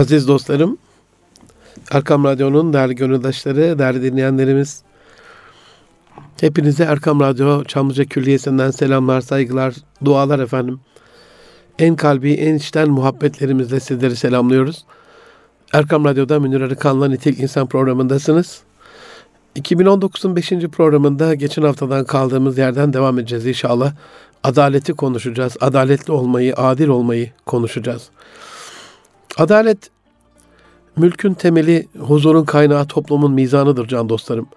Aziz dostlarım, Erkam Radyo'nun değerli gönüldaşları, değerli dinleyenlerimiz, hepinize Erkam Radyo Çamlıca Külliyesi'nden selamlar, saygılar, dualar efendim. En kalbi, en içten muhabbetlerimizle sizleri selamlıyoruz. Erkam Radyo'da Münir Arıkan'la Nitil İnsan programındasınız. 2019'un 5. programında geçen haftadan kaldığımız yerden devam edeceğiz inşallah. Adaleti konuşacağız. Adaletli olmayı, adil olmayı konuşacağız. Adalet, mülkün temeli, huzurun kaynağı, toplumun mizanıdır can dostlarım.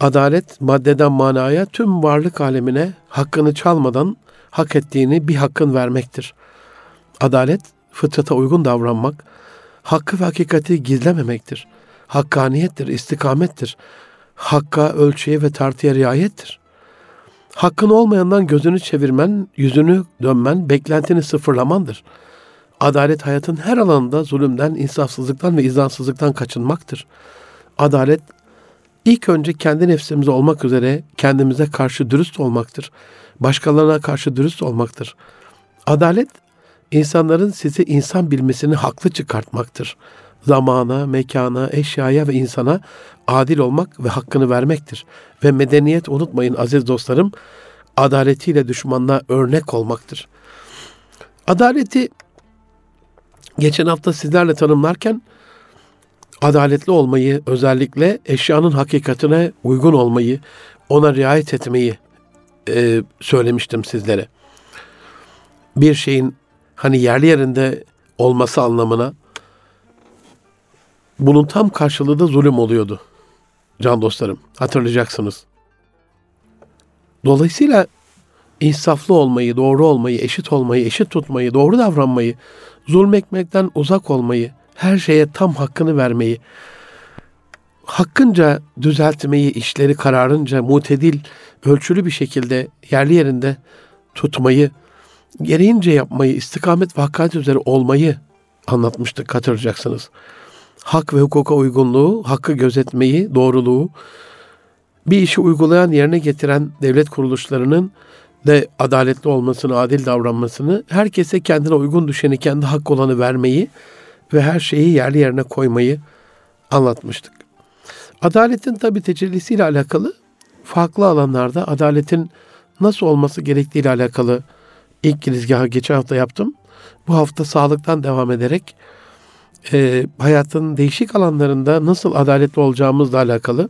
Adalet, maddeden manaya tüm varlık alemine hakkını çalmadan hak ettiğini bir hakkın vermektir. Adalet, fıtrata uygun davranmak, hakkı ve hakikati gizlememektir. Hakkaniyettir, istikamettir. Hakka, ölçüye ve tartıya riayettir. Hakkın olmayandan gözünü çevirmen, yüzünü dönmen, beklentini sıfırlamandır.'' Adalet hayatın her alanında zulümden, insafsızlıktan ve izansızlıktan kaçınmaktır. Adalet ilk önce kendi nefsimize olmak üzere kendimize karşı dürüst olmaktır. Başkalarına karşı dürüst olmaktır. Adalet insanların sizi insan bilmesini haklı çıkartmaktır. Zamana, mekana, eşyaya ve insana adil olmak ve hakkını vermektir. Ve medeniyet unutmayın aziz dostlarım, adaletiyle düşmanla örnek olmaktır. Adaleti geçen hafta sizlerle tanımlarken adaletli olmayı, özellikle eşyanın hakikatine uygun olmayı, ona riayet etmeyi e, söylemiştim sizlere. Bir şeyin hani yerli yerinde olması anlamına bunun tam karşılığı da zulüm oluyordu. Can dostlarım hatırlayacaksınız. Dolayısıyla insaflı olmayı, doğru olmayı, eşit olmayı, eşit tutmayı, doğru davranmayı, zulmetmekten uzak olmayı, her şeye tam hakkını vermeyi, hakkınca düzeltmeyi, işleri kararınca mutedil, ölçülü bir şekilde yerli yerinde tutmayı, gereğince yapmayı, istikamet ve hakaret üzere olmayı anlatmıştık hatırlayacaksınız. Hak ve hukuka uygunluğu, hakkı gözetmeyi, doğruluğu, bir işi uygulayan, yerine getiren devlet kuruluşlarının de adaletli olmasını, adil davranmasını, herkese kendine uygun düşeni, kendi hak olanı vermeyi ve her şeyi yerli yerine koymayı anlatmıştık. Adaletin tabi tecellisiyle alakalı farklı alanlarda adaletin nasıl olması gerektiği ile alakalı ilk girizgahı geçen hafta yaptım. Bu hafta sağlıktan devam ederek e, hayatın değişik alanlarında nasıl adaletli olacağımızla alakalı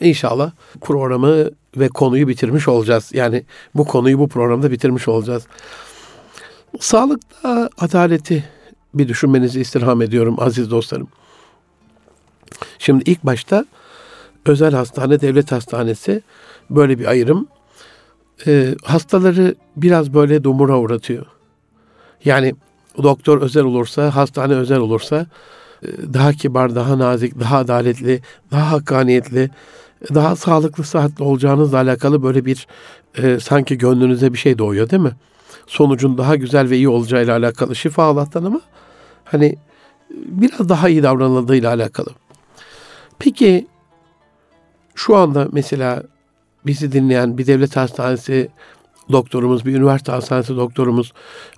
İnşallah programı ve konuyu bitirmiş olacağız. Yani bu konuyu bu programda bitirmiş olacağız. Sağlıkta adaleti bir düşünmenizi istirham ediyorum aziz dostlarım. Şimdi ilk başta özel hastane, devlet hastanesi böyle bir ayrım. Ee, hastaları biraz böyle dumura uğratıyor. Yani doktor özel olursa, hastane özel olursa e, daha kibar, daha nazik, daha adaletli, daha hakkaniyetli, daha sağlıklı, sıhhatli olacağınızla alakalı böyle bir e, sanki gönlünüze bir şey doğuyor değil mi? Sonucun daha güzel ve iyi olacağıyla alakalı şifa Allah'tan ama hani biraz daha iyi davranıldığıyla alakalı. Peki şu anda mesela bizi dinleyen bir devlet hastanesi doktorumuz, bir üniversite hastanesi doktorumuz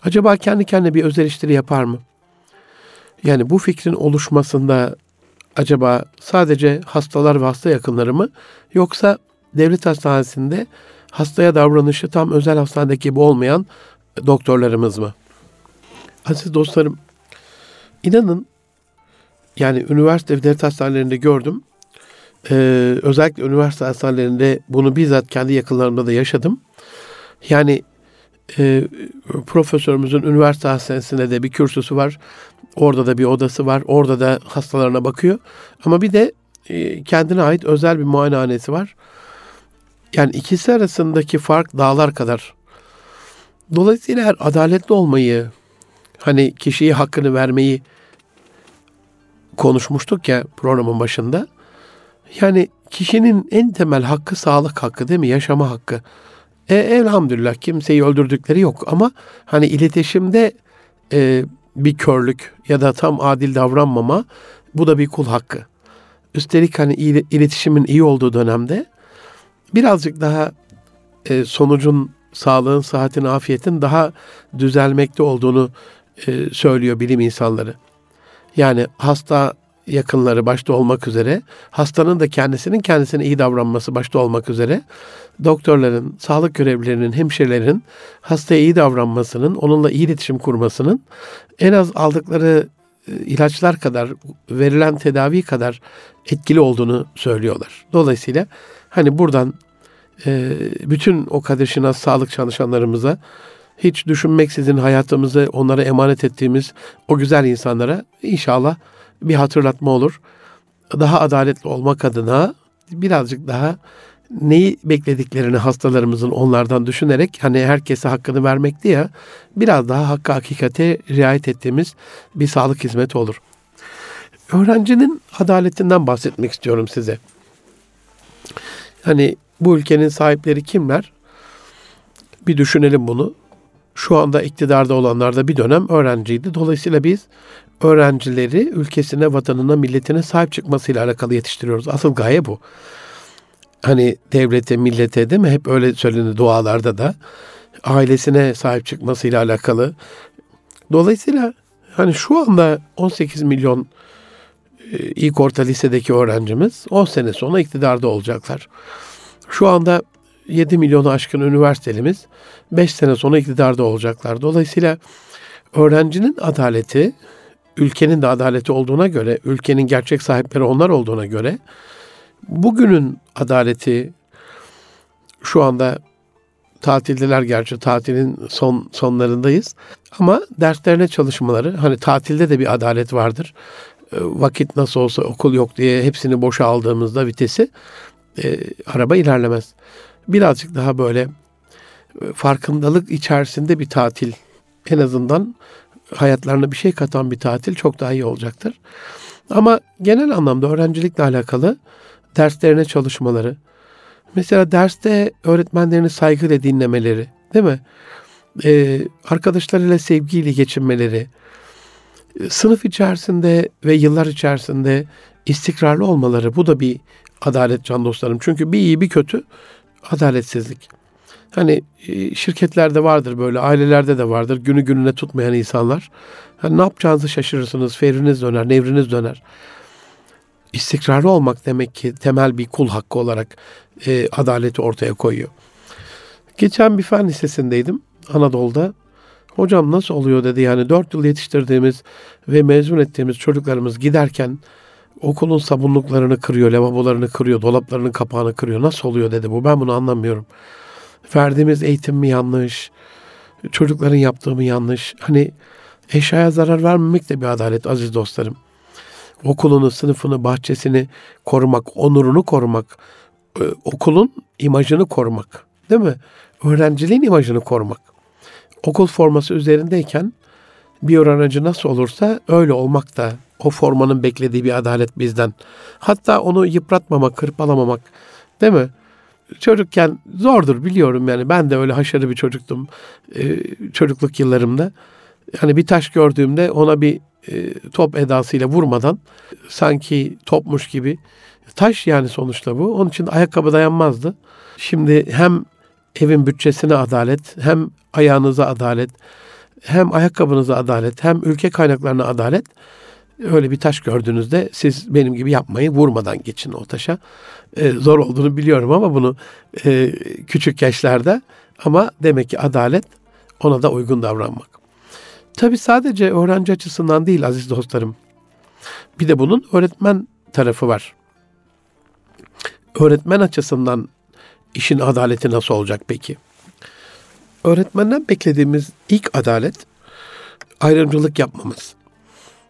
acaba kendi kendine bir öz yapar mı? Yani bu fikrin oluşmasında acaba sadece hastalar ve hasta yakınları mı yoksa devlet hastanesinde hastaya davranışı tam özel hastanedeki gibi olmayan doktorlarımız mı? Aziz dostlarım, inanın yani üniversite ve devlet hastanelerinde gördüm. Ee, özellikle üniversite hastanelerinde bunu bizzat kendi yakınlarımda da yaşadım. Yani e, profesörümüzün üniversite hastanesinde de bir kürsüsü var. Orada da bir odası var. Orada da hastalarına bakıyor. Ama bir de e, kendine ait özel bir muayenehanesi var. Yani ikisi arasındaki fark dağlar kadar. Dolayısıyla eğer adaletli olmayı, hani kişiye hakkını vermeyi konuşmuştuk ya programın başında. Yani kişinin en temel hakkı sağlık hakkı değil mi? Yaşama hakkı. E, elhamdülillah kimseyi öldürdükleri yok ama hani iletişimde e, bir körlük ya da tam adil davranmama bu da bir kul hakkı. Üstelik hani iletişimin iyi olduğu dönemde birazcık daha e, sonucun sağlığın, sıhhatin, afiyetin daha düzelmekte olduğunu e, söylüyor bilim insanları. Yani hasta yakınları başta olmak üzere, hastanın da kendisinin kendisine iyi davranması başta olmak üzere, doktorların, sağlık görevlilerinin, hemşirelerin hastaya iyi davranmasının, onunla iyi iletişim kurmasının en az aldıkları e, ilaçlar kadar, verilen tedavi kadar etkili olduğunu söylüyorlar. Dolayısıyla hani buradan e, bütün o Kadir sağlık çalışanlarımıza hiç düşünmeksizin hayatımızı onlara emanet ettiğimiz o güzel insanlara inşallah bir hatırlatma olur. Daha adaletli olmak adına birazcık daha neyi beklediklerini hastalarımızın onlardan düşünerek hani herkese hakkını vermekti ya biraz daha hakka hakikate riayet ettiğimiz bir sağlık hizmeti olur. Öğrencinin adaletinden bahsetmek istiyorum size. Hani bu ülkenin sahipleri kimler? Bir düşünelim bunu. Şu anda iktidarda olanlar da bir dönem öğrenciydi. Dolayısıyla biz öğrencileri ülkesine, vatanına, milletine sahip çıkmasıyla alakalı yetiştiriyoruz. Asıl gaye bu. Hani devlete, millete değil mi? Hep öyle söylenir dualarda da. Ailesine sahip çıkmasıyla alakalı. Dolayısıyla hani şu anda 18 milyon e, ilk orta lisedeki öğrencimiz 10 sene sonra iktidarda olacaklar. Şu anda 7 milyonu aşkın üniversitelimiz 5 sene sonra iktidarda olacaklar. Dolayısıyla öğrencinin adaleti ülkenin de adaleti olduğuna göre, ülkenin gerçek sahipleri onlar olduğuna göre bugünün adaleti şu anda tatildeler gerçi tatilin son sonlarındayız. Ama derslerine çalışmaları hani tatilde de bir adalet vardır. E, vakit nasıl olsa okul yok diye hepsini boşa aldığımızda vitesi e, araba ilerlemez. Birazcık daha böyle e, farkındalık içerisinde bir tatil en azından hayatlarına bir şey katan bir tatil çok daha iyi olacaktır. Ama genel anlamda öğrencilikle alakalı derslerine çalışmaları, mesela derste öğretmenlerini saygıyla dinlemeleri, değil mi? Ee, arkadaşlarıyla sevgiyle geçinmeleri, sınıf içerisinde ve yıllar içerisinde istikrarlı olmaları bu da bir adalet can dostlarım. Çünkü bir iyi bir kötü adaletsizlik. Hani e, şirketlerde vardır böyle, ailelerde de vardır. Günü gününe tutmayan insanlar. Hani ne yapacağınızı şaşırırsınız. Fevriniz döner, nevriniz döner. İstikrarlı olmak demek ki temel bir kul hakkı olarak e, adaleti ortaya koyuyor. Geçen bir fen lisesindeydim Anadolu'da. Hocam nasıl oluyor dedi yani dört yıl yetiştirdiğimiz ve mezun ettiğimiz çocuklarımız giderken okulun sabunluklarını kırıyor, lavabolarını kırıyor, dolaplarının kapağını kırıyor. Nasıl oluyor dedi bu. Ben bunu anlamıyorum. Verdiğimiz eğitim mi yanlış? Çocukların yaptığı mı yanlış? Hani eşyaya zarar vermemek de bir adalet aziz dostlarım. Okulunu, sınıfını, bahçesini korumak, onurunu korumak, e, okulun imajını korumak. Değil mi? Öğrenciliğin imajını korumak. Okul forması üzerindeyken bir öğrenci nasıl olursa öyle olmak da o formanın beklediği bir adalet bizden. Hatta onu yıpratmamak, kırpalamamak değil mi? Çocukken zordur biliyorum yani ben de öyle haşarı bir çocuktum e, çocukluk yıllarımda. Yani bir taş gördüğümde ona bir e, top edasıyla vurmadan sanki topmuş gibi taş yani sonuçta bu. Onun için ayakkabı dayanmazdı. Şimdi hem evin bütçesine adalet, hem ayağınıza adalet, hem ayakkabınıza adalet, hem ülke kaynaklarına adalet. Öyle bir taş gördüğünüzde siz benim gibi yapmayın, vurmadan geçin o taşa e, zor olduğunu biliyorum ama bunu e, küçük yaşlarda ama demek ki adalet ona da uygun davranmak. Tabi sadece öğrenci açısından değil aziz dostlarım. Bir de bunun öğretmen tarafı var. Öğretmen açısından işin adaleti nasıl olacak peki? Öğretmenden beklediğimiz ilk adalet ayrımcılık yapmamız.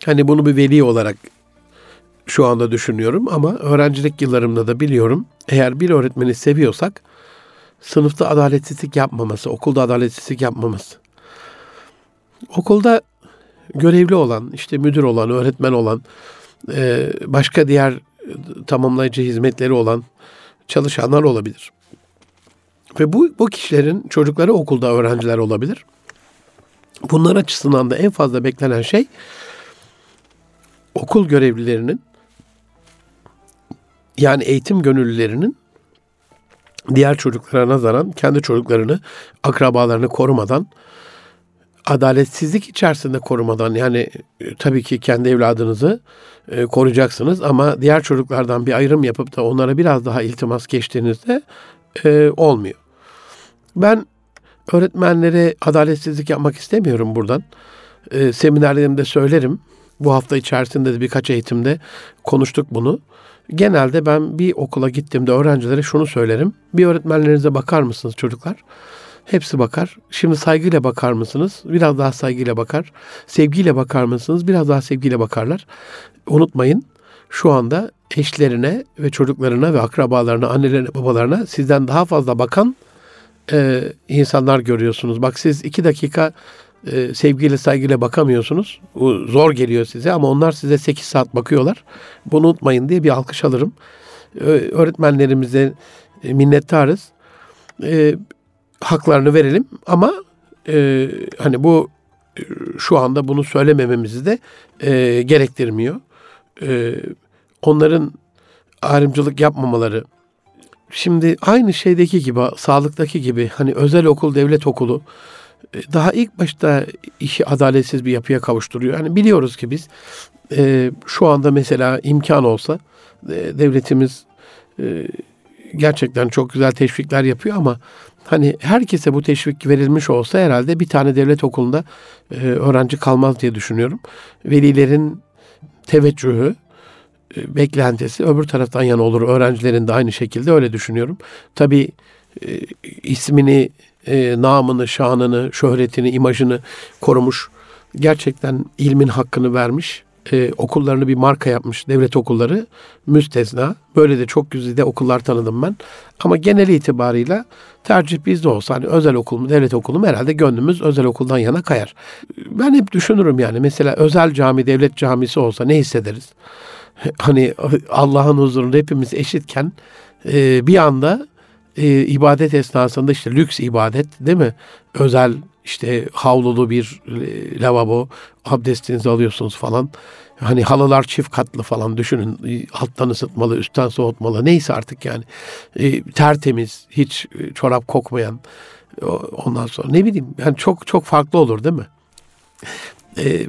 Hani bunu bir veli olarak şu anda düşünüyorum ama öğrencilik yıllarımda da biliyorum. Eğer bir öğretmeni seviyorsak sınıfta adaletsizlik yapmaması, okulda adaletsizlik yapmaması. Okulda görevli olan, işte müdür olan, öğretmen olan, e, başka diğer tamamlayıcı hizmetleri olan çalışanlar olabilir. Ve bu, bu kişilerin çocukları okulda öğrenciler olabilir. Bunlar açısından da en fazla beklenen şey okul görevlilerinin yani eğitim gönüllülerinin diğer çocuklara nazaran kendi çocuklarını, akrabalarını korumadan adaletsizlik içerisinde korumadan yani e, tabii ki kendi evladınızı e, koruyacaksınız ama diğer çocuklardan bir ayrım yapıp da onlara biraz daha iltimas geçtiğinizde e, olmuyor. Ben öğretmenlere adaletsizlik yapmak istemiyorum buradan. E, seminerlerimde söylerim. Bu hafta içerisinde de birkaç eğitimde konuştuk bunu. Genelde ben bir okula gittiğimde öğrencilere şunu söylerim. Bir öğretmenlerinize bakar mısınız çocuklar? Hepsi bakar. Şimdi saygıyla bakar mısınız? Biraz daha saygıyla bakar. Sevgiyle bakar mısınız? Biraz daha sevgiyle bakarlar. Unutmayın şu anda eşlerine ve çocuklarına ve akrabalarına, annelerine, babalarına sizden daha fazla bakan e, insanlar görüyorsunuz. Bak siz iki dakika e, sevgiyle saygıyla bakamıyorsunuz. O zor geliyor size ama onlar size sekiz saat bakıyorlar. Bunu unutmayın diye bir alkış alırım. Öğretmenlerimize e, minnettarız. E, haklarını verelim ama e, hani bu e, şu anda bunu söylemememizi de e, gerektirmiyor. E, onların ayrımcılık yapmamaları. Şimdi aynı şeydeki gibi, sağlıktaki gibi hani özel okul, devlet okulu daha ilk başta işi adaletsiz bir yapıya kavuşturuyor. Yani biliyoruz ki biz e, şu anda mesela imkan olsa e, devletimiz e, gerçekten çok güzel teşvikler yapıyor ama hani herkese bu teşvik verilmiş olsa herhalde bir tane devlet okulunda e, öğrenci kalmaz diye düşünüyorum. Velilerin teveccühü, e, beklentisi öbür taraftan yana olur. Öğrencilerin de aynı şekilde öyle düşünüyorum. Tabii e, ismini, e, namını, şanını, şöhretini, imajını korumuş. Gerçekten ilmin hakkını vermiş e, okullarını bir marka yapmış devlet okulları müstesna. Böyle de çok güzide okullar tanıdım ben. Ama genel itibarıyla tercih bizde olsa hani özel okul mu devlet okulu mu herhalde gönlümüz özel okuldan yana kayar. Ben hep düşünürüm yani mesela özel cami devlet camisi olsa ne hissederiz? Hani Allah'ın huzurunda hepimiz eşitken e, bir anda e, ibadet esnasında işte lüks ibadet değil mi? Özel işte havlulu bir e, lavabo, abdestinizi alıyorsunuz falan. Hani halılar çift katlı falan düşünün. Alttan ısıtmalı, üstten soğutmalı. Neyse artık yani. E, tertemiz, hiç e, çorap kokmayan. Ondan sonra ne bileyim yani çok çok farklı olur değil mi? E,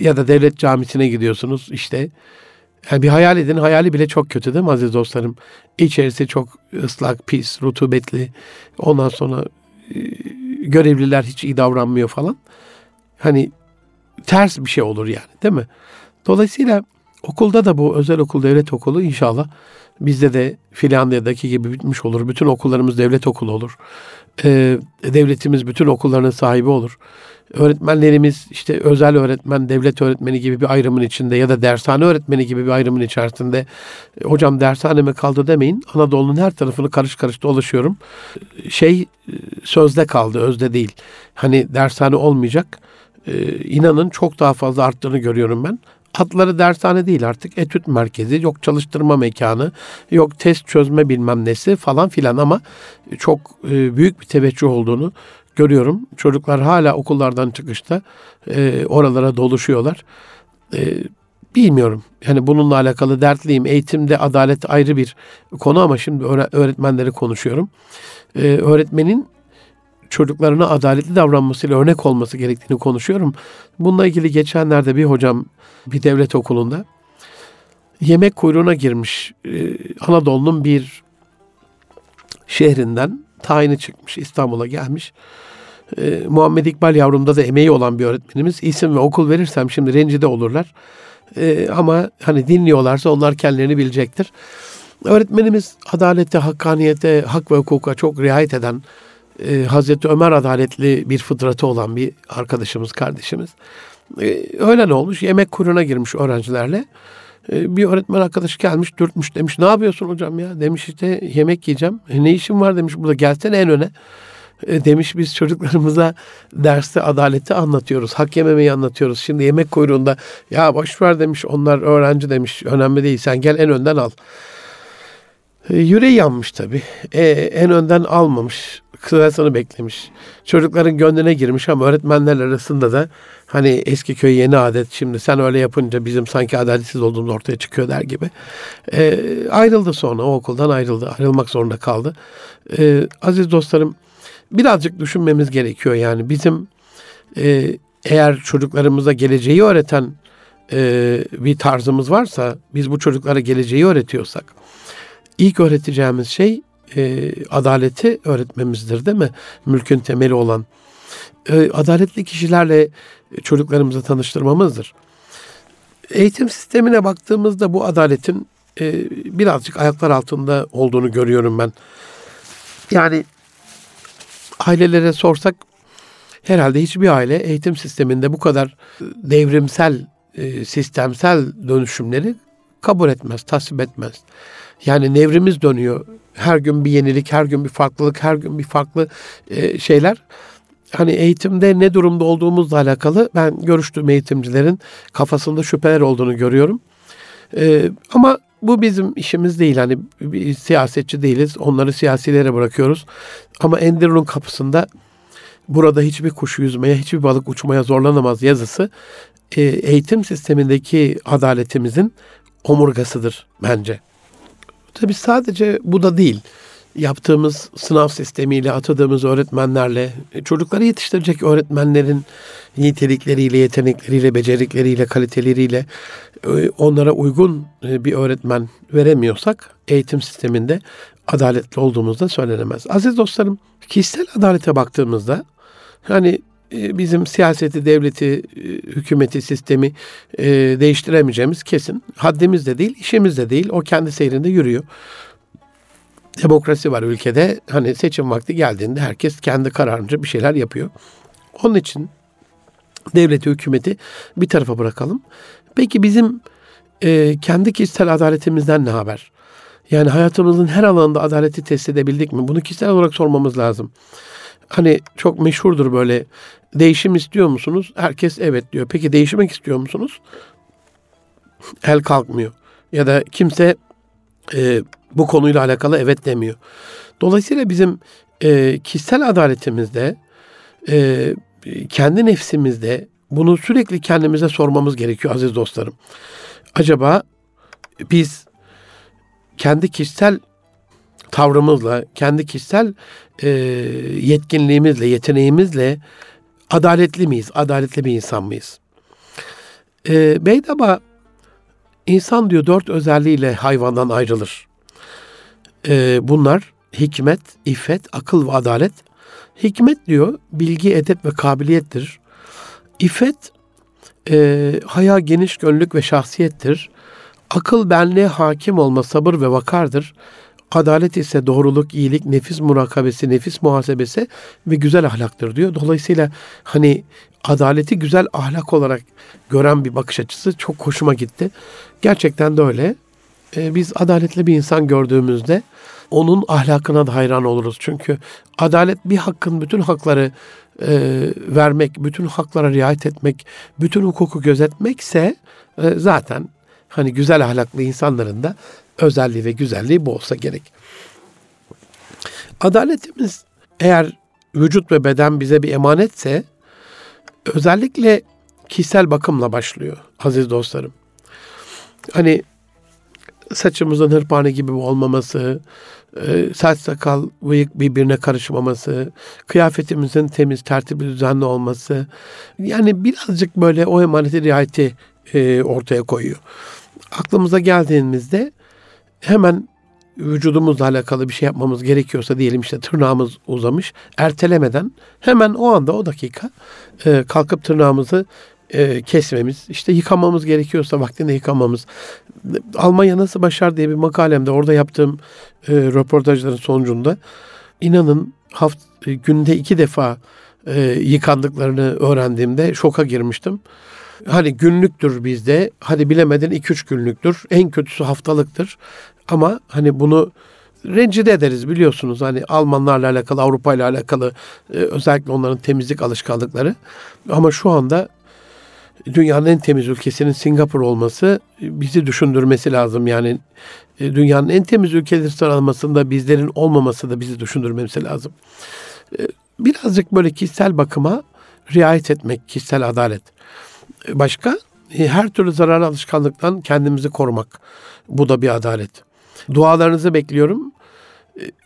ya da devlet camisine gidiyorsunuz işte. Yani bir hayal edin. Hayali bile çok kötü değil mi aziz dostlarım? İçerisi çok ıslak, pis, rutubetli. Ondan sonra e, görevliler hiç iyi davranmıyor falan. Hani ters bir şey olur yani değil mi? Dolayısıyla okulda da bu özel okul devlet okulu inşallah bizde de Finlandiya'daki gibi bitmiş olur. Bütün okullarımız devlet okulu olur. Ee, devletimiz bütün okullarının sahibi olur. Öğretmenlerimiz işte özel öğretmen, devlet öğretmeni gibi bir ayrımın içinde ya da dershane öğretmeni gibi bir ayrımın içerisinde hocam dershane mi kaldı demeyin. Anadolu'nun her tarafını karış karış dolaşıyorum. Şey sözde kaldı, özde değil. Hani dershane olmayacak. Ee, inanın çok daha fazla arttığını görüyorum ben. Adları dershane değil artık etüt merkezi, yok çalıştırma mekanı, yok test çözme bilmem nesi falan filan ama çok e, büyük bir teveccüh olduğunu görüyorum. Çocuklar hala okullardan çıkışta e, oralara doluşuyorlar. E, bilmiyorum. Yani bununla alakalı dertliyim. Eğitimde adalet ayrı bir konu ama şimdi öğretmenleri konuşuyorum. E, öğretmenin çocuklarına adaletli davranmasıyla örnek olması gerektiğini konuşuyorum. Bununla ilgili geçenlerde bir hocam bir devlet okulunda yemek kuyruğuna girmiş ee, Anadolu'nun bir şehrinden tayini çıkmış İstanbul'a gelmiş. Ee, Muhammed İkbal yavrumda da emeği olan bir öğretmenimiz. İsim ve okul verirsem şimdi rencide olurlar. Ee, ama hani dinliyorlarsa onlar kendilerini bilecektir. Öğretmenimiz adalete, hakkaniyete, hak ve hukuka çok riayet eden e, Hazreti Ömer adaletli bir fıtratı olan bir arkadaşımız, kardeşimiz. E, öyle ne olmuş? Yemek kuruna girmiş öğrencilerle. E, bir öğretmen arkadaş gelmiş, dürtmüş demiş. Ne yapıyorsun hocam ya? Demiş işte yemek yiyeceğim. E, ne işin var demiş burada gelsene en öne. E, demiş biz çocuklarımıza derste adaleti anlatıyoruz. Hak yememeyi anlatıyoruz. Şimdi yemek kuyruğunda ya boş ver demiş onlar öğrenci demiş. Önemli değil sen gel en önden al. Yüreği yanmış tabii. E, en önden almamış sırasını beklemiş. Çocukların gönlüne girmiş ama öğretmenler arasında da hani eski köy yeni adet şimdi sen öyle yapınca bizim sanki adaletsiz olduğumuz ortaya çıkıyor der gibi. E, ayrıldı sonra o okuldan ayrıldı. Ayrılmak zorunda kaldı. E, aziz dostlarım birazcık düşünmemiz gerekiyor yani bizim e, eğer çocuklarımıza geleceği öğreten e, bir tarzımız varsa, biz bu çocuklara geleceği öğretiyorsak, ilk öğreteceğimiz şey e, adaleti öğretmemizdir değil mi? Mülkün temeli olan. E, adaletli kişilerle çocuklarımızı tanıştırmamızdır. Eğitim sistemine baktığımızda bu adaletin e, birazcık ayaklar altında olduğunu görüyorum ben. Yani ailelere sorsak herhalde hiçbir aile eğitim sisteminde bu kadar devrimsel, e, sistemsel dönüşümleri kabul etmez, tasvip etmez. Yani nevrimiz dönüyor. Her gün bir yenilik, her gün bir farklılık, her gün bir farklı e, şeyler. Hani eğitimde ne durumda olduğumuzla alakalı ben görüştüğüm eğitimcilerin kafasında şüpheler olduğunu görüyorum. E, ama bu bizim işimiz değil. Hani bir siyasetçi değiliz. Onları siyasilere bırakıyoruz. Ama Enderun'un kapısında burada hiçbir kuş yüzmeye, hiçbir balık uçmaya zorlanamaz yazısı e, eğitim sistemindeki adaletimizin omurgasıdır bence. Tabi sadece bu da değil. Yaptığımız sınav sistemiyle, atadığımız öğretmenlerle, e, çocukları yetiştirecek öğretmenlerin nitelikleriyle, yetenekleriyle, becerikleriyle, kaliteleriyle e, onlara uygun e, bir öğretmen veremiyorsak eğitim sisteminde adaletli olduğumuzda söylenemez. Aziz dostlarım, kişisel adalete baktığımızda hani bizim siyaseti, devleti, hükümeti, sistemi değiştiremeyeceğimiz kesin. Haddimiz de değil, işimiz de değil. O kendi seyrinde yürüyor. Demokrasi var ülkede. Hani seçim vakti geldiğinde herkes kendi kararınca bir şeyler yapıyor. Onun için devleti, hükümeti bir tarafa bırakalım. Peki bizim e, kendi kişisel adaletimizden ne haber? Yani hayatımızın her alanında adaleti test edebildik mi? Bunu kişisel olarak sormamız lazım. Hani çok meşhurdur böyle değişim istiyor musunuz? Herkes evet diyor. Peki değişmek istiyor musunuz? El kalkmıyor. Ya da kimse e, bu konuyla alakalı evet demiyor. Dolayısıyla bizim e, kişisel adaletimizde, e, kendi nefsimizde bunu sürekli kendimize sormamız gerekiyor aziz dostlarım. Acaba biz kendi kişisel tavrımızla, kendi kişisel e, yetkinliğimizle, yeteneğimizle adaletli miyiz? Adaletli bir insan mıyız? E, Beydaba insan diyor dört özelliğiyle hayvandan ayrılır. E, bunlar hikmet, iffet, akıl ve adalet. Hikmet diyor bilgi, edep ve kabiliyettir. İffet e, haya, geniş gönlük ve şahsiyettir. Akıl benliğe hakim olma, sabır ve vakardır. Adalet ise doğruluk, iyilik, nefis murakabesi, nefis muhasebesi ve güzel ahlaktır diyor. Dolayısıyla hani adaleti güzel ahlak olarak gören bir bakış açısı çok hoşuma gitti. Gerçekten de öyle. Ee, biz adaletli bir insan gördüğümüzde onun ahlakına da hayran oluruz. Çünkü adalet bir hakkın bütün hakları e, vermek, bütün haklara riayet etmek, bütün hukuku gözetmekse e, zaten hani güzel ahlaklı insanların da özelliği ve güzelliği bu olsa gerek. Adaletimiz eğer vücut ve beden bize bir emanetse özellikle kişisel bakımla başlıyor aziz dostlarım. Hani saçımızın hırpane gibi olmaması, e, saç sakal bıyık birbirine karışmaması, kıyafetimizin temiz, tertipli, düzenli olması. Yani birazcık böyle o emaneti riayeti e, ortaya koyuyor. Aklımıza geldiğimizde hemen vücudumuzla alakalı bir şey yapmamız gerekiyorsa diyelim işte tırnağımız uzamış ertelemeden hemen o anda o dakika e, kalkıp tırnağımızı e, kesmemiz, işte yıkamamız gerekiyorsa vaktinde yıkamamız. Almanya nasıl başar diye bir makalemde orada yaptığım e, röportajların sonucunda inanın haft günde iki defa e, yıkandıklarını öğrendiğimde şoka girmiştim. Hani günlüktür bizde. Hadi bilemedin 2-3 günlüktür. En kötüsü haftalıktır. Ama hani bunu rencide ederiz biliyorsunuz. Hani Almanlarla alakalı, Avrupa ile alakalı e, özellikle onların temizlik alışkanlıkları. Ama şu anda dünyanın en temiz ülkesinin Singapur olması bizi düşündürmesi lazım. Yani e, dünyanın en temiz ülkeleri sıralamasında bizlerin olmaması da bizi düşündürmesi lazım. E, birazcık böyle kişisel bakıma riayet etmek, kişisel adalet. E, başka? Her türlü zararlı alışkanlıktan kendimizi korumak. Bu da bir adalet. Dualarınızı bekliyorum.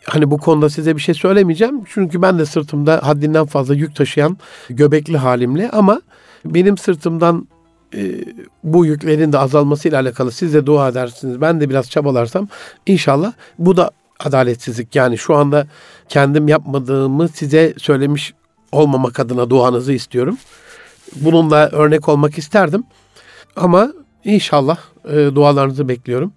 hani bu konuda size bir şey söylemeyeceğim. Çünkü ben de sırtımda haddinden fazla yük taşıyan göbekli halimle ama benim sırtımdan e, bu yüklerin de azalmasıyla alakalı siz de dua edersiniz. Ben de biraz çabalarsam inşallah bu da adaletsizlik. Yani şu anda kendim yapmadığımı size söylemiş olmamak adına duanızı istiyorum. Bununla örnek olmak isterdim. Ama inşallah e, dualarınızı bekliyorum.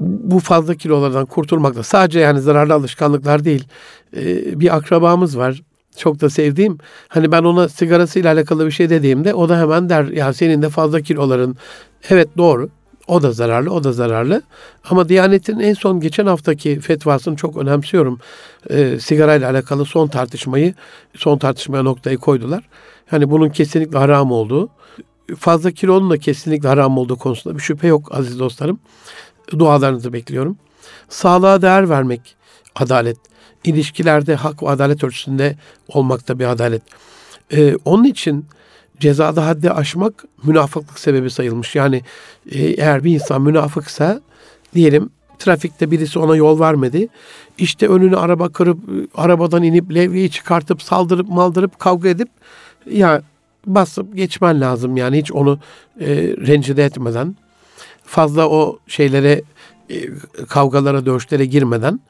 Bu fazla kilolardan kurtulmakta sadece yani zararlı alışkanlıklar değil. E, bir akrabamız var çok da sevdiğim. Hani ben ona sigarasıyla alakalı bir şey dediğimde o da hemen der ya senin de fazla kiloların. Evet doğru. O da zararlı, o da zararlı. Ama Diyanet'in en son geçen haftaki fetvasını çok önemsiyorum. E, sigarayla alakalı son tartışmayı, son tartışmaya noktayı koydular. Yani bunun kesinlikle haram olduğu, fazla kilonun da kesinlikle haram olduğu konusunda bir şüphe yok aziz dostlarım. Dualarınızı bekliyorum. Sağlığa değer vermek, adalet. İlişkilerde hak ve adalet ölçüsünde olmakta bir adalet. Ee, onun için cezada haddi aşmak münafıklık sebebi sayılmış. Yani e, eğer bir insan münafıksa diyelim trafikte birisi ona yol vermedi. İşte önünü araba kırıp arabadan inip levyeyi çıkartıp saldırıp maldırıp kavga edip ya basıp geçmen lazım yani hiç onu e, rencide etmeden fazla o şeylere e, kavgalara dövüşlere girmeden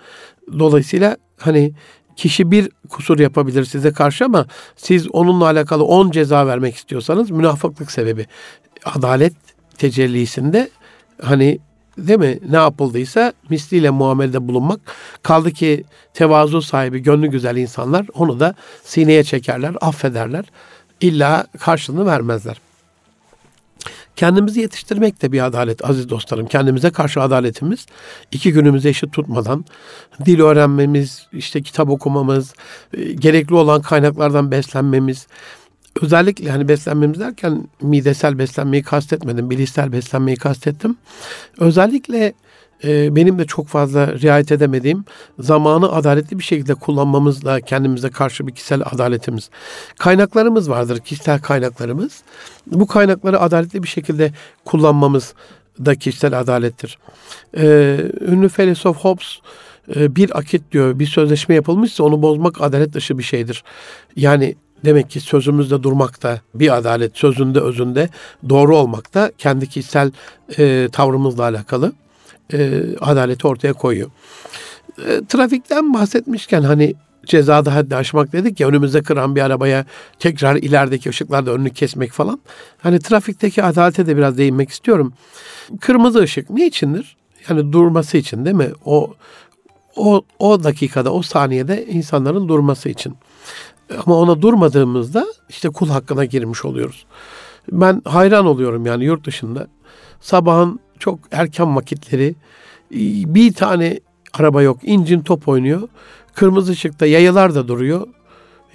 dolayısıyla hani kişi bir kusur yapabilir size karşı ama siz onunla alakalı on ceza vermek istiyorsanız münafıklık sebebi. Adalet tecellisinde hani değil mi? Ne yapıldıysa misliyle muamelede bulunmak. Kaldı ki tevazu sahibi gönlü güzel insanlar onu da sineye çekerler affederler. İlla karşılığını vermezler. Kendimizi yetiştirmek de bir adalet aziz dostlarım. Kendimize karşı adaletimiz iki günümüzü eşit tutmadan dil öğrenmemiz, işte kitap okumamız, e, gerekli olan kaynaklardan beslenmemiz, özellikle hani beslenmemiz derken midesel beslenmeyi kastetmedim, bilişsel beslenmeyi kastettim. Özellikle e, benim de çok fazla riayet edemediğim zamanı adaletli bir şekilde kullanmamızla kendimize karşı bir kişisel adaletimiz. Kaynaklarımız vardır, kişisel kaynaklarımız. Bu kaynakları adaletli bir şekilde kullanmamız da kişisel adalettir. E, ünlü filozof Hobbes e, bir akit diyor, bir sözleşme yapılmışsa onu bozmak adalet dışı bir şeydir. Yani Demek ki sözümüzde durmakta bir adalet, sözünde özünde doğru olmakta kendi kişisel e, tavrımızla alakalı e, adaleti ortaya koyuyor. E, trafikten bahsetmişken hani cezada haddi aşmak dedik ya önümüzde kıran bir arabaya tekrar ilerideki ışıklarda önünü kesmek falan. Hani trafikteki adalete de biraz değinmek istiyorum. Kırmızı ışık ne içindir? Yani durması için değil mi? O o o dakikada, o saniyede insanların durması için. Ama ona durmadığımızda işte kul hakkına girmiş oluyoruz. Ben hayran oluyorum yani yurt dışında. Sabahın çok erken vakitleri bir tane araba yok. İncin top oynuyor. Kırmızı ışıkta yayalar da duruyor.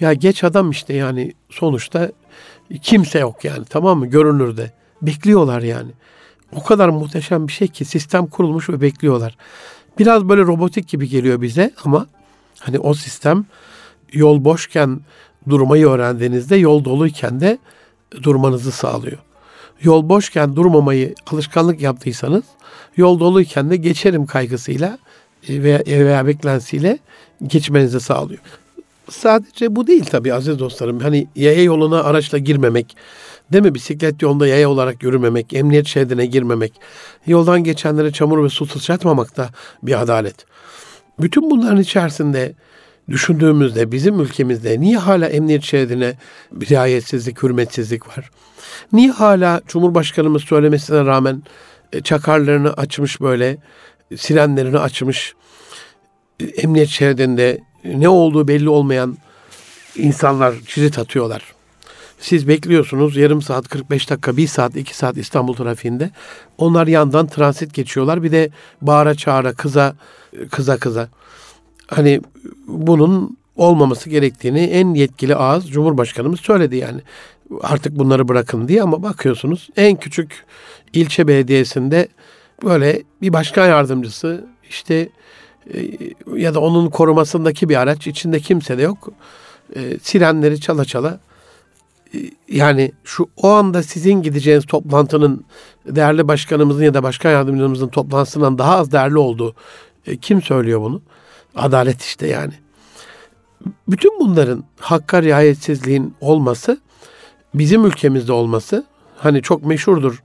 Ya geç adam işte yani sonuçta kimse yok yani tamam mı görünürde. Bekliyorlar yani. O kadar muhteşem bir şey ki sistem kurulmuş ve bekliyorlar. Biraz böyle robotik gibi geliyor bize ama hani o sistem yol boşken durmayı öğrendiğinizde yol doluyken de durmanızı sağlıyor. Yol boşken durmamayı alışkanlık yaptıysanız yol doluyken de geçerim kaygısıyla e, veya, veya beklentisiyle geçmenizi sağlıyor. Sadece bu değil tabii aziz dostlarım. Hani yaya yoluna araçla girmemek, değil mi? Bisiklet yolunda yaya olarak yürümemek, emniyet şeridine girmemek, yoldan geçenlere çamur ve su sıçratmamak da bir adalet. Bütün bunların içerisinde düşündüğümüzde bizim ülkemizde niye hala emniyet şeridine riayetsizlik, hürmetsizlik var? Niye hala Cumhurbaşkanımız söylemesine rağmen e, çakarlarını açmış böyle, sirenlerini açmış, e, emniyet şeridinde ne olduğu belli olmayan insanlar cirit atıyorlar. Siz bekliyorsunuz yarım saat, 45 dakika, 1 saat, 2 saat İstanbul trafiğinde. Onlar yandan transit geçiyorlar. Bir de bağıra çağıra, kıza, kıza kıza hani bunun olmaması gerektiğini en yetkili ağız Cumhurbaşkanımız söyledi yani. Artık bunları bırakın diye ama bakıyorsunuz en küçük ilçe belediyesinde böyle bir başkan yardımcısı işte e, ya da onun korumasındaki bir araç içinde kimse de yok. E, sirenleri çala çala e, yani şu o anda sizin gideceğiniz toplantının değerli başkanımızın ya da başkan yardımcımızın toplantısından daha az değerli olduğu kim söylüyor bunu? Adalet işte yani. Bütün bunların hakka riayetsizliğin olması, bizim ülkemizde olması, hani çok meşhurdur.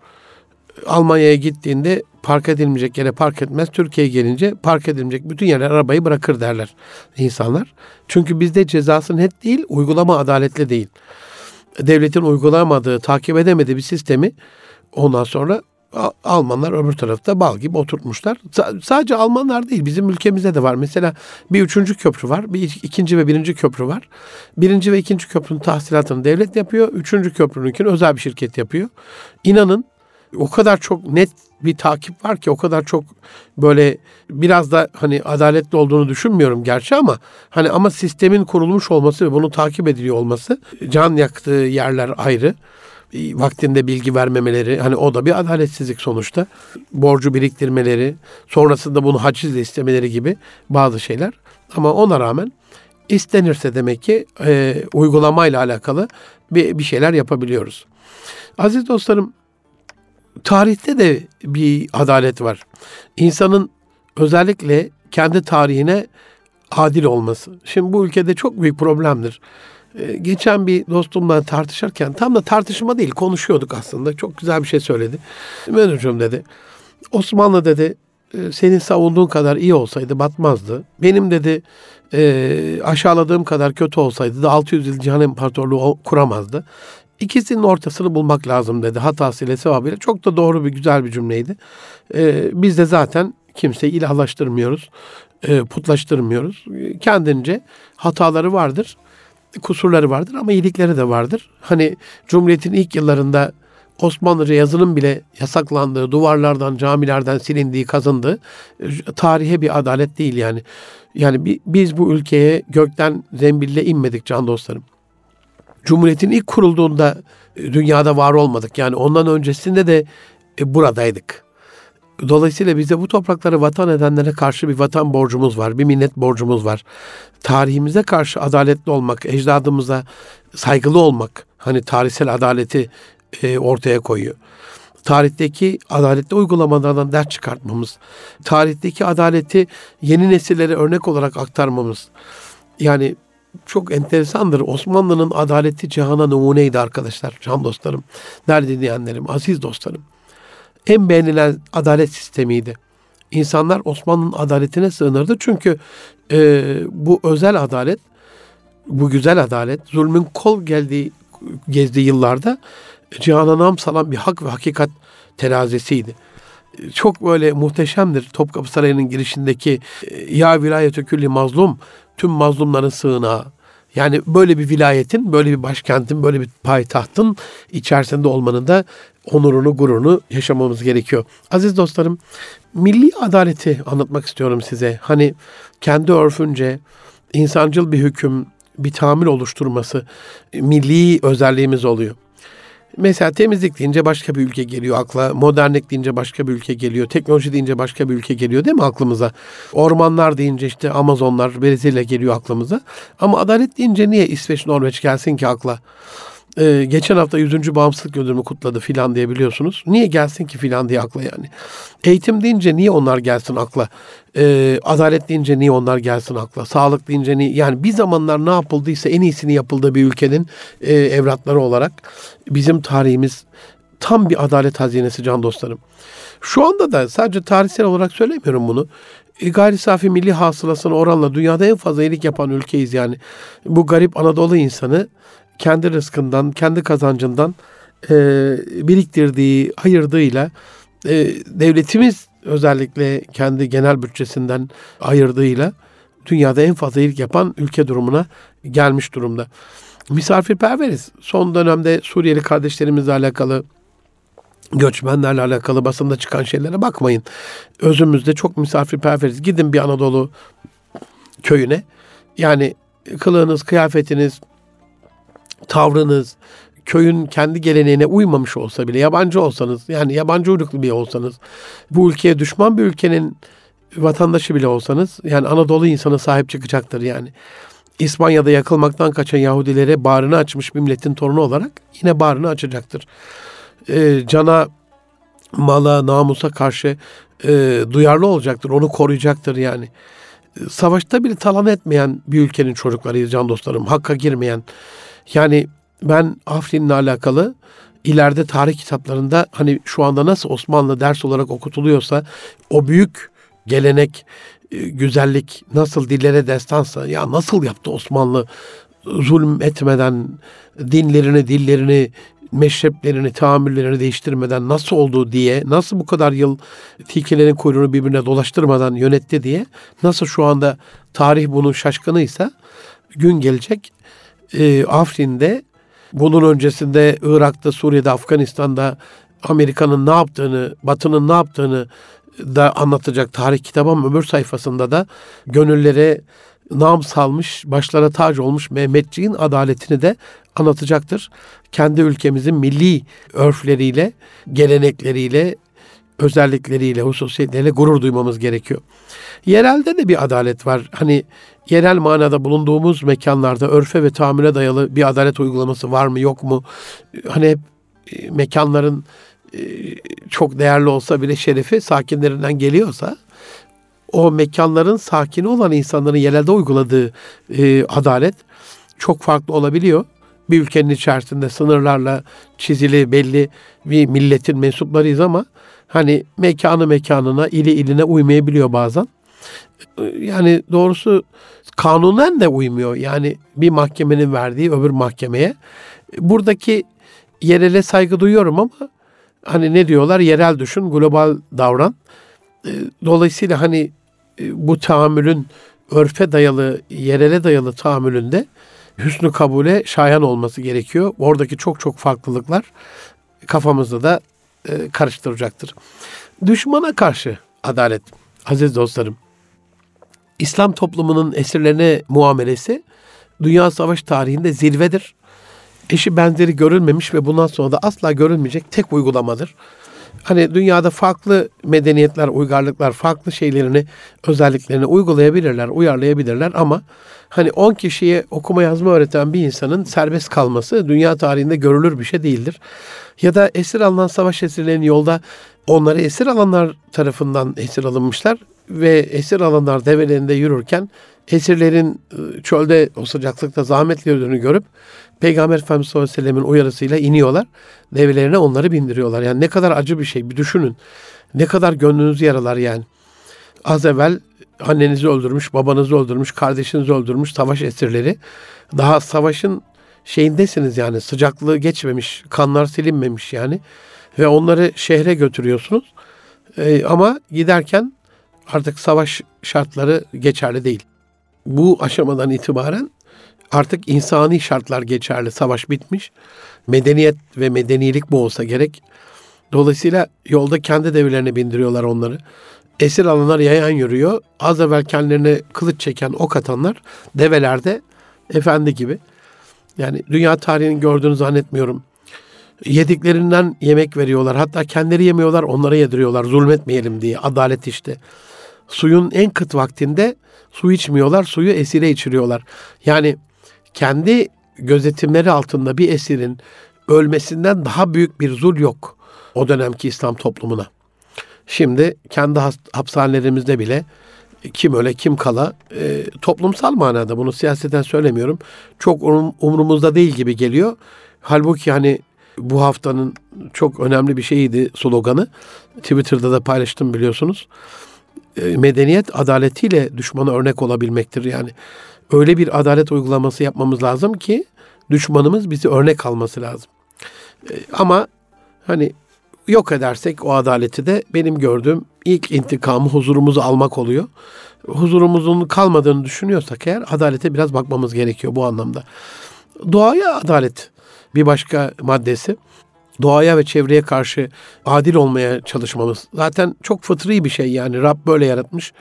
Almanya'ya gittiğinde park edilmeyecek yere park etmez. Türkiye'ye gelince park edilmeyecek bütün yerler arabayı bırakır derler insanlar. Çünkü bizde cezası net değil, uygulama adaletli değil. Devletin uygulamadığı, takip edemediği bir sistemi ondan sonra Almanlar öbür tarafta bal gibi oturtmuşlar. S- sadece Almanlar değil bizim ülkemizde de var. Mesela bir üçüncü köprü var. Bir ikinci ve birinci köprü var. Birinci ve ikinci köprünün tahsilatını devlet yapıyor. Üçüncü köprününkini özel bir şirket yapıyor. İnanın o kadar çok net bir takip var ki o kadar çok böyle biraz da hani adaletli olduğunu düşünmüyorum gerçi ama hani ama sistemin kurulmuş olması ve bunu takip ediliyor olması can yaktığı yerler ayrı vaktinde bilgi vermemeleri hani o da bir adaletsizlik sonuçta. Borcu biriktirmeleri, sonrasında bunu hacizle istemeleri gibi bazı şeyler. Ama ona rağmen istenirse demek ki e, uygulamayla alakalı bir, bir şeyler yapabiliyoruz. Aziz dostlarım, tarihte de bir adalet var. İnsanın özellikle kendi tarihine adil olması. Şimdi bu ülkede çok büyük problemdir. Ee, geçen bir dostumla tartışırken tam da tartışma değil konuşuyorduk aslında. Çok güzel bir şey söyledi. Hocam dedi. Osmanlı dedi e, senin savunduğun kadar iyi olsaydı batmazdı. Benim dedi e, aşağıladığım kadar kötü olsaydı da 600 yıl Cihan İmparatorluğu kuramazdı. İkisinin ortasını bulmak lazım dedi hatasıyla sevabıyla. Çok da doğru bir güzel bir cümleydi. E, biz de zaten kimseyi ilahlaştırmıyoruz, putlaştırmıyoruz. Kendince hataları vardır kusurları vardır ama iyilikleri de vardır. Hani Cumhuriyet'in ilk yıllarında Osmanlıca yazının bile yasaklandığı, duvarlardan, camilerden silindiği, kazındığı tarihe bir adalet değil yani. Yani biz bu ülkeye gökten zembille inmedik can dostlarım. Cumhuriyet'in ilk kurulduğunda dünyada var olmadık. Yani ondan öncesinde de e, buradaydık. Dolayısıyla bize bu toprakları vatan edenlere karşı bir vatan borcumuz var, bir minnet borcumuz var. Tarihimize karşı adaletli olmak, ecdadımıza saygılı olmak, hani tarihsel adaleti e, ortaya koyuyor. Tarihteki adaletli uygulamalardan ders çıkartmamız, tarihteki adaleti yeni nesillere örnek olarak aktarmamız. Yani çok enteresandır. Osmanlı'nın adaleti cihana numuneydi arkadaşlar, can dostlarım, değerli dinleyenlerim, aziz dostlarım en beğenilen adalet sistemiydi. İnsanlar Osmanlı'nın adaletine sığınırdı. Çünkü e, bu özel adalet, bu güzel adalet, zulmün kol geldiği, gezdiği yıllarda cihana nam salan bir hak ve hakikat terazisiydi. Çok böyle muhteşemdir Topkapı Sarayı'nın girişindeki ya vilayetü külli mazlum, tüm mazlumların sığınağı. Yani böyle bir vilayetin, böyle bir başkentin, böyle bir payitahtın içerisinde olmanın da onurunu, gururunu yaşamamız gerekiyor. Aziz dostlarım, milli adaleti anlatmak istiyorum size. Hani kendi örfünce insancıl bir hüküm, bir tamir oluşturması milli özelliğimiz oluyor. Mesela temizlik deyince başka bir ülke geliyor akla. Modernlik deyince başka bir ülke geliyor. Teknoloji deyince başka bir ülke geliyor değil mi aklımıza? Ormanlar deyince işte Amazonlar, Brezilya geliyor aklımıza. Ama adalet deyince niye İsveç, Norveç gelsin ki akla? Ee, geçen hafta 100. bağımsızlık yıldönümü kutladı filan diye biliyorsunuz. Niye gelsin ki filan diye akla yani. Eğitim deyince niye onlar gelsin akla? Ee, adalet deyince niye onlar gelsin akla? Sağlık deyince niye? Yani bir zamanlar ne yapıldıysa en iyisini yapıldığı bir ülkenin e, evlatları olarak bizim tarihimiz tam bir adalet hazinesi can dostlarım. Şu anda da sadece tarihsel olarak söylemiyorum bunu. E, gayri safi milli hasılasına oranla dünyada en fazla iyilik yapan ülkeyiz yani. Bu garip Anadolu insanı kendi rızkından, kendi kazancından e, biriktirdiği, ayırdığıyla e, devletimiz özellikle kendi genel bütçesinden ayırdığıyla dünyada en fazla ilk yapan ülke durumuna gelmiş durumda. Misafirperveriz. Son dönemde Suriyeli kardeşlerimizle alakalı göçmenlerle alakalı basında çıkan şeylere bakmayın. Özümüzde çok misafirperveriz. Gidin bir Anadolu köyüne. Yani kılığınız, kıyafetiniz, tavrınız, köyün kendi geleneğine uymamış olsa bile yabancı olsanız yani yabancı uyruklu bir olsanız bu ülkeye düşman bir ülkenin vatandaşı bile olsanız yani Anadolu insanı sahip çıkacaktır yani. İspanya'da yakılmaktan kaçan Yahudilere bağrını açmış bir milletin torunu olarak yine bağrını açacaktır. E, cana, mala, namusa karşı e, duyarlı olacaktır. Onu koruyacaktır yani. savaşta bile talan etmeyen bir ülkenin çocuklarıyız can dostlarım. Hakka girmeyen. Yani ben Afrin'le alakalı ileride tarih kitaplarında hani şu anda nasıl Osmanlı ders olarak okutuluyorsa o büyük gelenek, e, güzellik nasıl dillere destansa ya nasıl yaptı Osmanlı zulüm etmeden dinlerini, dillerini, meşreplerini, tahammüllerini değiştirmeden nasıl oldu diye, nasıl bu kadar yıl tilkilerin kuyruğunu birbirine dolaştırmadan yönetti diye, nasıl şu anda tarih bunun şaşkınıysa gün gelecek e, Afrin'de bunun öncesinde Irak'ta, Suriye'de, Afganistan'da Amerika'nın ne yaptığını, Batı'nın ne yaptığını da anlatacak tarih kitabım öbür sayfasında da gönüllere nam salmış, başlara tac olmuş Mehmetçiğin adaletini de anlatacaktır. Kendi ülkemizin milli örfleriyle, gelenekleriyle, özellikleriyle, hususiyetleriyle gurur duymamız gerekiyor. Yerelde de bir adalet var. Hani yerel manada bulunduğumuz mekanlarda örfe ve tahammüle dayalı bir adalet uygulaması var mı yok mu? Hani hep e, mekanların e, çok değerli olsa bile şerefi sakinlerinden geliyorsa o mekanların sakini olan insanların yerelde uyguladığı e, adalet çok farklı olabiliyor. Bir ülkenin içerisinde sınırlarla çizili belli bir milletin mensuplarıyız ama hani mekanı mekanına, ili iline uymayabiliyor bazen. Yani doğrusu kanunen de uymuyor. Yani bir mahkemenin verdiği öbür mahkemeye. Buradaki yerele saygı duyuyorum ama hani ne diyorlar? Yerel düşün, global davran. Dolayısıyla hani e, bu tahammülün örfe dayalı, yerele dayalı tahammülünde hüsnü kabule şayan olması gerekiyor. Oradaki çok çok farklılıklar kafamızda da e, karıştıracaktır. Düşmana karşı adalet, aziz dostlarım. İslam toplumunun esirlerine muamelesi dünya savaş tarihinde zirvedir. Eşi benzeri görülmemiş ve bundan sonra da asla görülmeyecek tek uygulamadır. Hani dünyada farklı medeniyetler, uygarlıklar farklı şeylerini, özelliklerini uygulayabilirler, uyarlayabilirler ama hani 10 kişiye okuma yazma öğreten bir insanın serbest kalması dünya tarihinde görülür bir şey değildir. Ya da esir alınan savaş esirlerinin yolda onları esir alanlar tarafından esir alınmışlar ve esir alanlar develerinde yürürken esirlerin ıı, çölde o sıcaklıkta zahmetli yürüdüğünü görüp Peygamber Efendimiz sallallahu aleyhi ve uyarısıyla iniyorlar. Develerine onları bindiriyorlar. Yani ne kadar acı bir şey bir düşünün. Ne kadar gönlünüzü yaralar yani. Az evvel annenizi öldürmüş, babanızı öldürmüş, kardeşinizi öldürmüş savaş esirleri. Daha savaşın şeyindesiniz yani sıcaklığı geçmemiş, kanlar silinmemiş yani. Ve onları şehre götürüyorsunuz. Ee, ama giderken artık savaş şartları geçerli değil. Bu aşamadan itibaren artık insani şartlar geçerli. Savaş bitmiş. Medeniyet ve medenilik bu olsa gerek. Dolayısıyla yolda kendi develerine bindiriyorlar onları. Esir alanlar yayan yürüyor. Az evvel kendilerine kılıç çeken ok atanlar develerde efendi gibi. Yani dünya tarihini gördüğünü zannetmiyorum. Yediklerinden yemek veriyorlar. Hatta kendileri yemiyorlar, onlara yediriyorlar. Zulmetmeyelim diye. Adalet işte. Suyun en kıt vaktinde su içmiyorlar, suyu esire içiriyorlar. Yani kendi gözetimleri altında bir esirin ölmesinden daha büyük bir zul yok o dönemki İslam toplumuna. Şimdi kendi hapishanelerimizde bile kim öle kim kala e, toplumsal manada bunu siyaseten söylemiyorum. Çok um, umurumuzda değil gibi geliyor. Halbuki hani bu haftanın çok önemli bir şeyiydi sloganı. Twitter'da da paylaştım biliyorsunuz. E, medeniyet adaletiyle düşmana örnek olabilmektir. Yani öyle bir adalet uygulaması yapmamız lazım ki düşmanımız bizi örnek alması lazım. E, ama hani yok edersek o adaleti de benim gördüğüm ilk intikamı huzurumuzu almak oluyor. Huzurumuzun kalmadığını düşünüyorsak eğer adalete biraz bakmamız gerekiyor bu anlamda. Doğaya adalet bir başka maddesi. Doğaya ve çevreye karşı adil olmaya çalışmamız. Zaten çok fıtri bir şey yani Rab böyle yaratmış.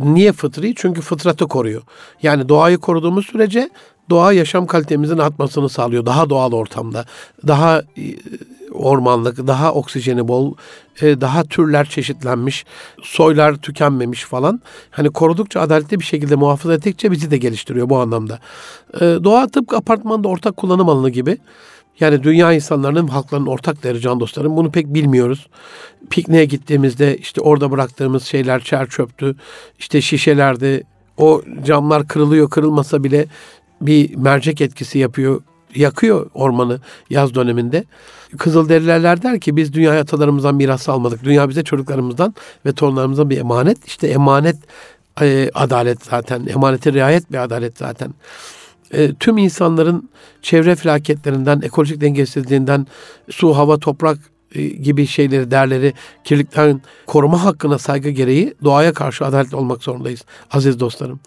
Niye fıtri? Çünkü fıtratı koruyor. Yani doğayı koruduğumuz sürece doğa yaşam kalitemizin artmasını sağlıyor. Daha doğal ortamda, daha e, ormanlık, daha oksijeni bol, e, daha türler çeşitlenmiş, soylar tükenmemiş falan. Hani korudukça adaletli bir şekilde muhafaza ettikçe bizi de geliştiriyor bu anlamda. E, doğa tıpkı apartmanda ortak kullanım alanı gibi. Yani dünya insanlarının, halkların ortak değeri can dostlarım. Bunu pek bilmiyoruz. Pikniğe gittiğimizde işte orada bıraktığımız şeyler çer çöptü. İşte şişelerde O camlar kırılıyor kırılmasa bile bir mercek etkisi yapıyor. Yakıyor ormanı yaz döneminde. Kızılderililer der ki biz dünya atalarımızdan miras almadık. Dünya bize çocuklarımızdan ve torunlarımızdan bir emanet. İşte emanet e, adalet zaten. Emanete riayet bir adalet zaten. E, tüm insanların çevre felaketlerinden, ekolojik dengesizliğinden, su, hava, toprak e, gibi şeyleri, değerleri, kirlilikten koruma hakkına saygı gereği doğaya karşı adaletli olmak zorundayız aziz dostlarım.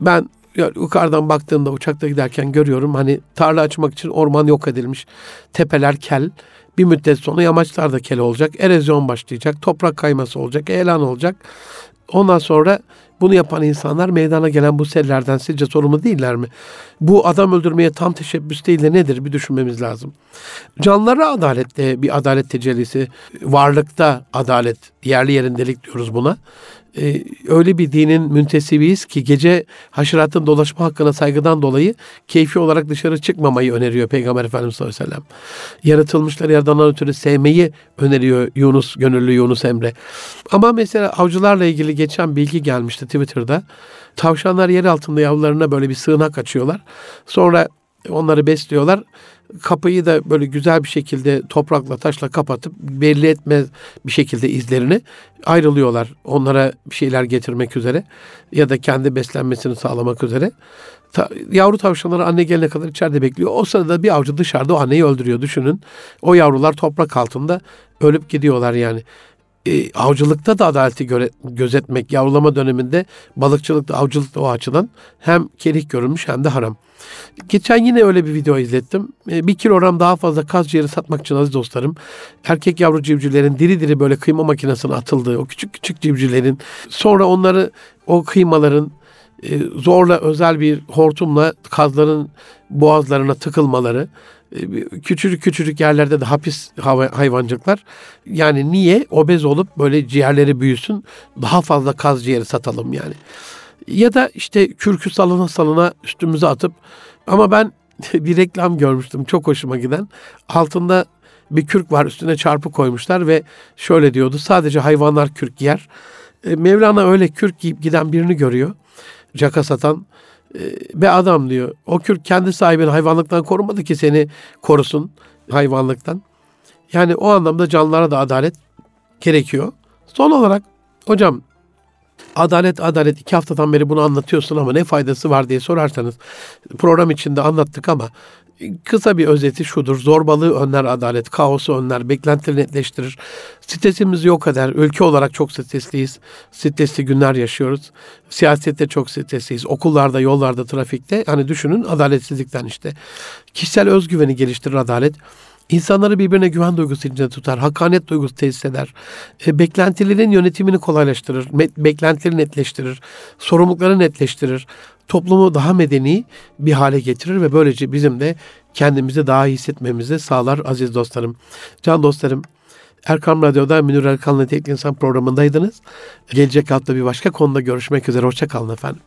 Ben yukarıdan baktığımda uçakta giderken görüyorum hani tarla açmak için orman yok edilmiş. Tepeler kel. Bir müddet sonra yamaçlar da kel olacak. Erozyon başlayacak. Toprak kayması olacak. Elan olacak. Ondan sonra bunu yapan insanlar meydana gelen bu sellerden sizce sorumlu değiller mi? Bu adam öldürmeye tam teşebbüs değil de nedir bir düşünmemiz lazım. Canlara adalette bir adalet tecellisi, varlıkta adalet, yerli yerindelik diyoruz buna e, öyle bir dinin müntesibiyiz ki gece haşeratın dolaşma hakkına saygıdan dolayı keyfi olarak dışarı çıkmamayı öneriyor Peygamber Efendimiz sallallahu aleyhi ve sellem. Yaratılmışları yaradandan ötürü sevmeyi öneriyor Yunus, gönüllü Yunus Emre. Ama mesela avcılarla ilgili geçen bilgi gelmişti Twitter'da. Tavşanlar yer altında yavrularına böyle bir sığınak açıyorlar. Sonra onları besliyorlar kapıyı da böyle güzel bir şekilde toprakla taşla kapatıp belli etme bir şekilde izlerini ayrılıyorlar. Onlara bir şeyler getirmek üzere ya da kendi beslenmesini sağlamak üzere. Ta, yavru tavşanları anne gelene kadar içeride bekliyor. O sırada bir avcı dışarıda o anneyi öldürüyor düşünün. O yavrular toprak altında ölüp gidiyorlar yani. E, avcılıkta da adaleti göre, gözetmek yavrulama döneminde balıkçılıkta avcılıkta o açıdan hem kerih görülmüş hem de haram. Geçen yine öyle bir video izlettim. E, bir kilogram daha fazla kaz ciğeri satmak için aziz dostlarım. Erkek yavru civcivlerin diri diri böyle kıyma makinesine atıldığı o küçük küçük civcivlerin sonra onları o kıymaların e, zorla özel bir hortumla kazların boğazlarına tıkılmaları küçücük küçücük yerlerde de hapis hayvancılıklar. Yani niye obez olup böyle ciğerleri büyüsün daha fazla kaz ciğeri satalım yani. Ya da işte kürkü salına salına üstümüze atıp ama ben bir reklam görmüştüm çok hoşuma giden. Altında bir kürk var üstüne çarpı koymuşlar ve şöyle diyordu sadece hayvanlar kürk giyer. E, Mevlana öyle kürk giyip giden birini görüyor. Caka satan be adam diyor. O kürk kendi sahibini hayvanlıktan korumadı ki seni korusun hayvanlıktan. Yani o anlamda canlılara da adalet gerekiyor. Son olarak hocam Adalet adalet iki haftadan beri bunu anlatıyorsun ama ne faydası var diye sorarsanız program içinde anlattık ama kısa bir özeti şudur. Zorbalığı önler adalet, kaosu önler, beklentileri netleştirir. Stresimiz yok eder. Ülke olarak çok stresliyiz. Stresli günler yaşıyoruz. Siyasette çok stresliyiz. Okullarda, yollarda, trafikte. Hani düşünün adaletsizlikten işte. Kişisel özgüveni geliştirir adalet. İnsanları birbirine güven duygusu içinde tutar, hakanet duygusu tesis eder, e, beklentilerin yönetimini kolaylaştırır, beklentileri netleştirir, sorumlulukları netleştirir, toplumu daha medeni bir hale getirir ve böylece bizim de kendimizi daha iyi hissetmemizi sağlar aziz dostlarım. Can dostlarım, Erkam Radyo'da Münir Erkan'la Tek İnsan programındaydınız. Gelecek hafta bir başka konuda görüşmek üzere. Hoşçakalın efendim.